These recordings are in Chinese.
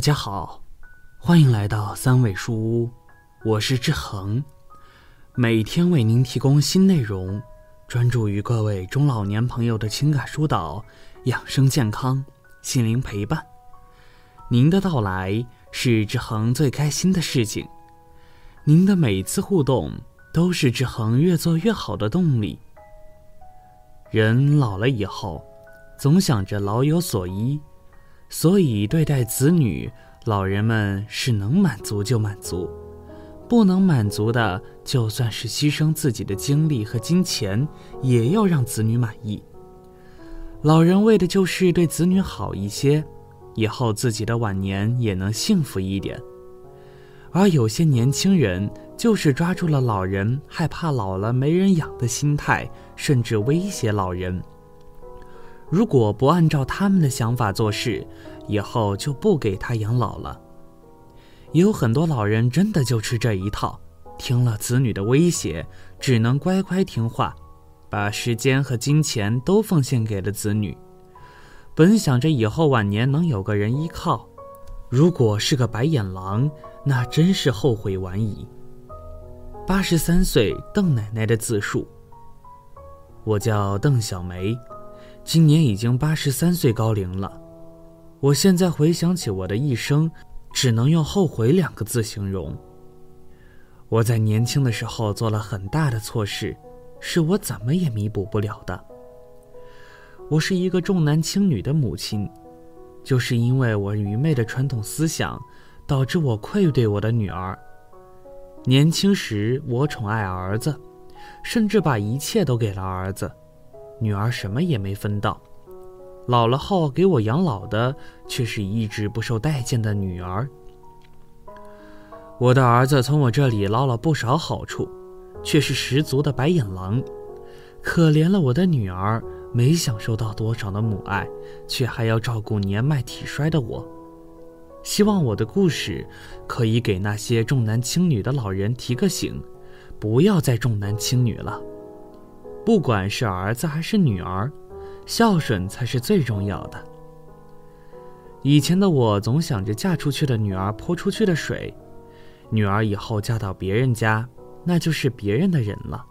大家好，欢迎来到三味书屋，我是志恒，每天为您提供新内容，专注于各位中老年朋友的情感疏导、养生健康、心灵陪伴。您的到来是志恒最开心的事情，您的每次互动都是志恒越做越好的动力。人老了以后，总想着老有所依。所以，对待子女，老人们是能满足就满足，不能满足的，就算是牺牲自己的精力和金钱，也要让子女满意。老人为的就是对子女好一些，以后自己的晚年也能幸福一点。而有些年轻人就是抓住了老人害怕老了没人养的心态，甚至威胁老人。如果不按照他们的想法做事，以后就不给他养老了。也有很多老人真的就吃这一套，听了子女的威胁，只能乖乖听话，把时间和金钱都奉献给了子女。本想着以后晚年能有个人依靠，如果是个白眼狼，那真是后悔晚矣。八十三岁邓奶奶的自述：我叫邓小梅。今年已经八十三岁高龄了，我现在回想起我的一生，只能用后悔两个字形容。我在年轻的时候做了很大的错事，是我怎么也弥补不了的。我是一个重男轻女的母亲，就是因为我愚昧的传统思想，导致我愧对我的女儿。年轻时我宠爱儿子，甚至把一切都给了儿子。女儿什么也没分到，老了后给我养老的却是一直不受待见的女儿。我的儿子从我这里捞了不少好处，却是十足的白眼狼。可怜了我的女儿，没享受到多少的母爱，却还要照顾年迈体衰的我。希望我的故事可以给那些重男轻女的老人提个醒，不要再重男轻女了。不管是儿子还是女儿，孝顺才是最重要的。以前的我总想着嫁出去的女儿泼出去的水，女儿以后嫁到别人家，那就是别人的人了。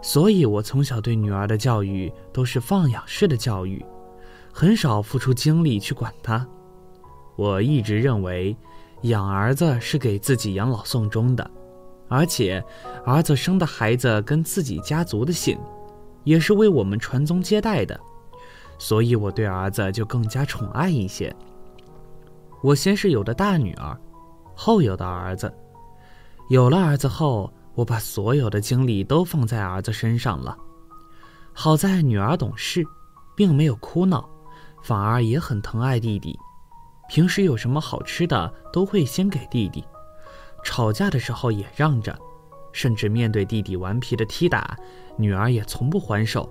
所以我从小对女儿的教育都是放养式的教育，很少付出精力去管她。我一直认为，养儿子是给自己养老送终的。而且，儿子生的孩子跟自己家族的姓，也是为我们传宗接代的，所以我对儿子就更加宠爱一些。我先是有的大女儿，后有的儿子。有了儿子后，我把所有的精力都放在儿子身上了。好在女儿懂事，并没有哭闹，反而也很疼爱弟弟。平时有什么好吃的，都会先给弟弟。吵架的时候也让着，甚至面对弟弟顽皮的踢打，女儿也从不还手。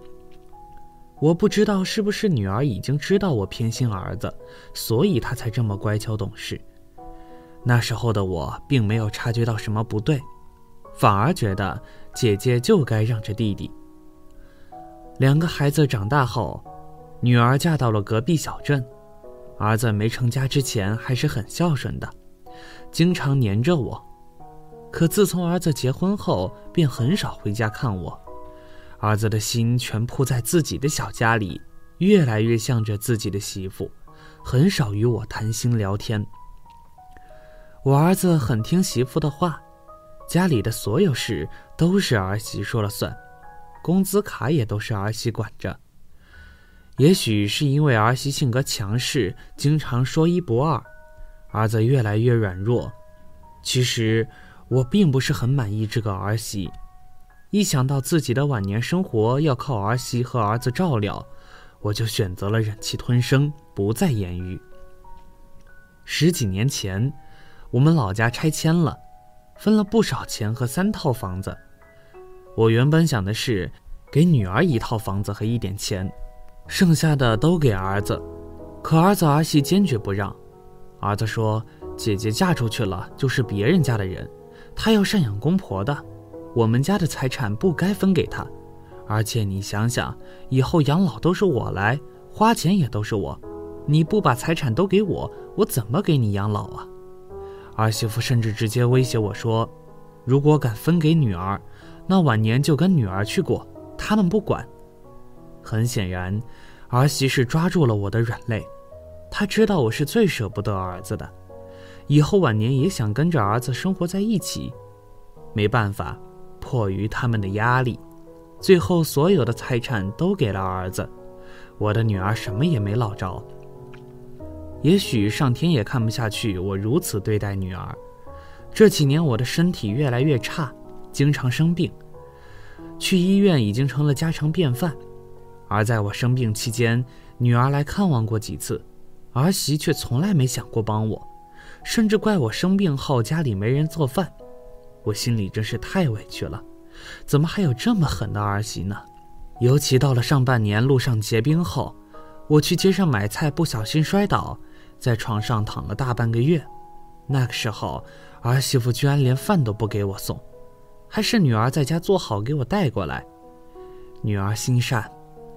我不知道是不是女儿已经知道我偏心儿子，所以她才这么乖巧懂事。那时候的我并没有察觉到什么不对，反而觉得姐姐就该让着弟弟。两个孩子长大后，女儿嫁到了隔壁小镇，儿子没成家之前还是很孝顺的。经常黏着我，可自从儿子结婚后，便很少回家看我。儿子的心全扑在自己的小家里，越来越向着自己的媳妇，很少与我谈心聊天。我儿子很听媳妇的话，家里的所有事都是儿媳说了算，工资卡也都是儿媳管着。也许是因为儿媳性格强势，经常说一不二。儿子越来越软弱，其实我并不是很满意这个儿媳。一想到自己的晚年生活要靠儿媳和儿子照料，我就选择了忍气吞声，不再言语。十几年前，我们老家拆迁了，分了不少钱和三套房子。我原本想的是给女儿一套房子和一点钱，剩下的都给儿子，可儿子儿媳坚决不让。儿子说：“姐姐嫁出去了，就是别人家的人，她要赡养公婆的，我们家的财产不该分给她。而且你想想，以后养老都是我来，花钱也都是我，你不把财产都给我，我怎么给你养老啊？儿媳妇甚至直接威胁我说，如果敢分给女儿，那晚年就跟女儿去过，他们不管。很显然，儿媳是抓住了我的软肋，他知道我是最舍不得儿子的，以后晚年也想跟着儿子生活在一起。没办法，迫于他们的压力，最后所有的财产都给了儿子，我的女儿什么也没捞着。也许上天也看不下去我如此对待女儿，这几年我的身体越来越差，经常生病，去医院已经成了家常便饭。而在我生病期间，女儿来看望过几次，儿媳却从来没想过帮我，甚至怪我生病后家里没人做饭。我心里真是太委屈了，怎么还有这么狠的儿媳呢？尤其到了上半年路上结冰后，我去街上买菜不小心摔倒，在床上躺了大半个月。那个时候，儿媳妇居然连饭都不给我送，还是女儿在家做好给我带过来。女儿心善。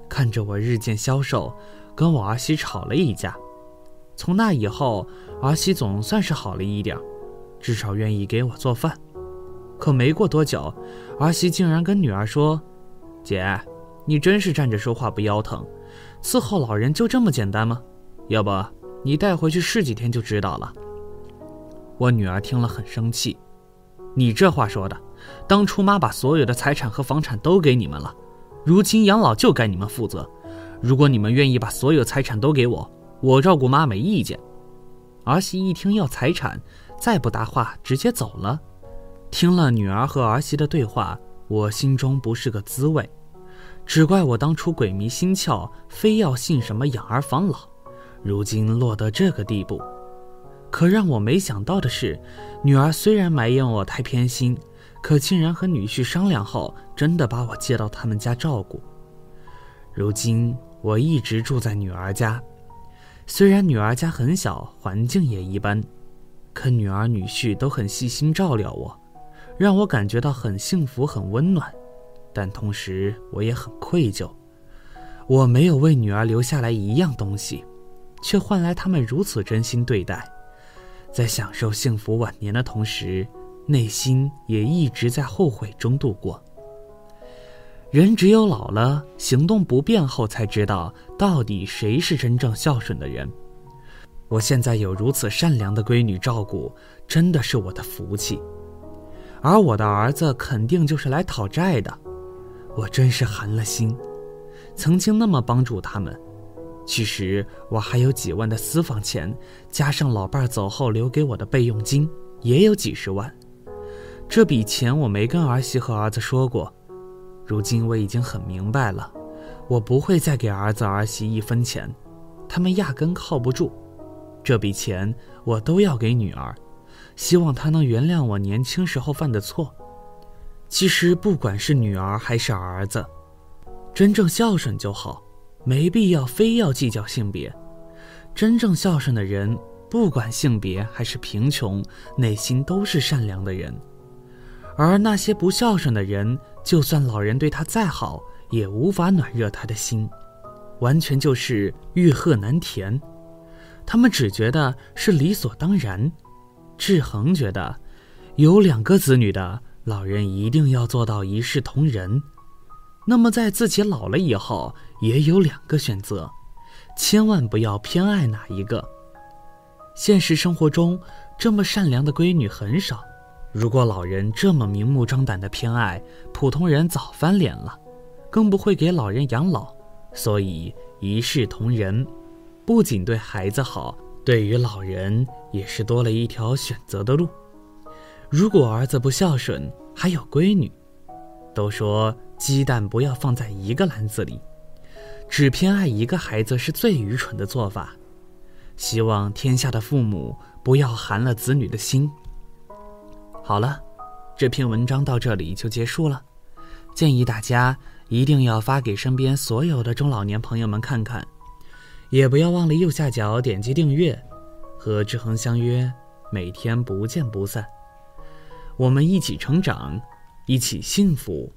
看着我日渐消瘦，跟我儿媳吵了一架。从那以后，儿媳总算是好了一点，至少愿意给我做饭。可没过多久，儿媳竟然跟女儿说：“姐，你真是站着说话不腰疼，伺候老人就这么简单吗？要不你带回去试几天就知道了。”我女儿听了很生气：“你这话说的，当初妈把所有的财产和房产都给你们了。”如今养老就该你们负责，如果你们愿意把所有财产都给我，我照顾妈没意见。儿媳一听要财产，再不答话，直接走了。听了女儿和儿媳的对话，我心中不是个滋味，只怪我当初鬼迷心窍，非要信什么养儿防老，如今落得这个地步。可让我没想到的是，女儿虽然埋怨我太偏心。可竟然和女婿商量后，真的把我接到他们家照顾。如今我一直住在女儿家，虽然女儿家很小，环境也一般，可女儿女婿都很细心照料我，让我感觉到很幸福、很温暖。但同时我也很愧疚，我没有为女儿留下来一样东西，却换来他们如此真心对待，在享受幸福晚年的同时。内心也一直在后悔中度过。人只有老了，行动不便后，才知道到底谁是真正孝顺的人。我现在有如此善良的闺女照顾，真的是我的福气。而我的儿子肯定就是来讨债的，我真是寒了心。曾经那么帮助他们，其实我还有几万的私房钱，加上老伴走后留给我的备用金，也有几十万。这笔钱我没跟儿媳和儿子说过，如今我已经很明白了，我不会再给儿子儿媳一分钱，他们压根靠不住。这笔钱我都要给女儿，希望她能原谅我年轻时候犯的错。其实不管是女儿还是儿子，真正孝顺就好，没必要非要计较性别。真正孝顺的人，不管性别还是贫穷，内心都是善良的人。而那些不孝顺的人，就算老人对他再好，也无法暖热他的心，完全就是欲壑难填。他们只觉得是理所当然。志恒觉得，有两个子女的老人一定要做到一视同仁。那么在自己老了以后，也有两个选择，千万不要偏爱哪一个。现实生活中，这么善良的闺女很少。如果老人这么明目张胆的偏爱，普通人早翻脸了，更不会给老人养老。所以一视同仁，不仅对孩子好，对于老人也是多了一条选择的路。如果儿子不孝顺，还有闺女。都说鸡蛋不要放在一个篮子里，只偏爱一个孩子是最愚蠢的做法。希望天下的父母不要寒了子女的心。好了，这篇文章到这里就结束了。建议大家一定要发给身边所有的中老年朋友们看看，也不要忘了右下角点击订阅，和志恒相约，每天不见不散。我们一起成长，一起幸福。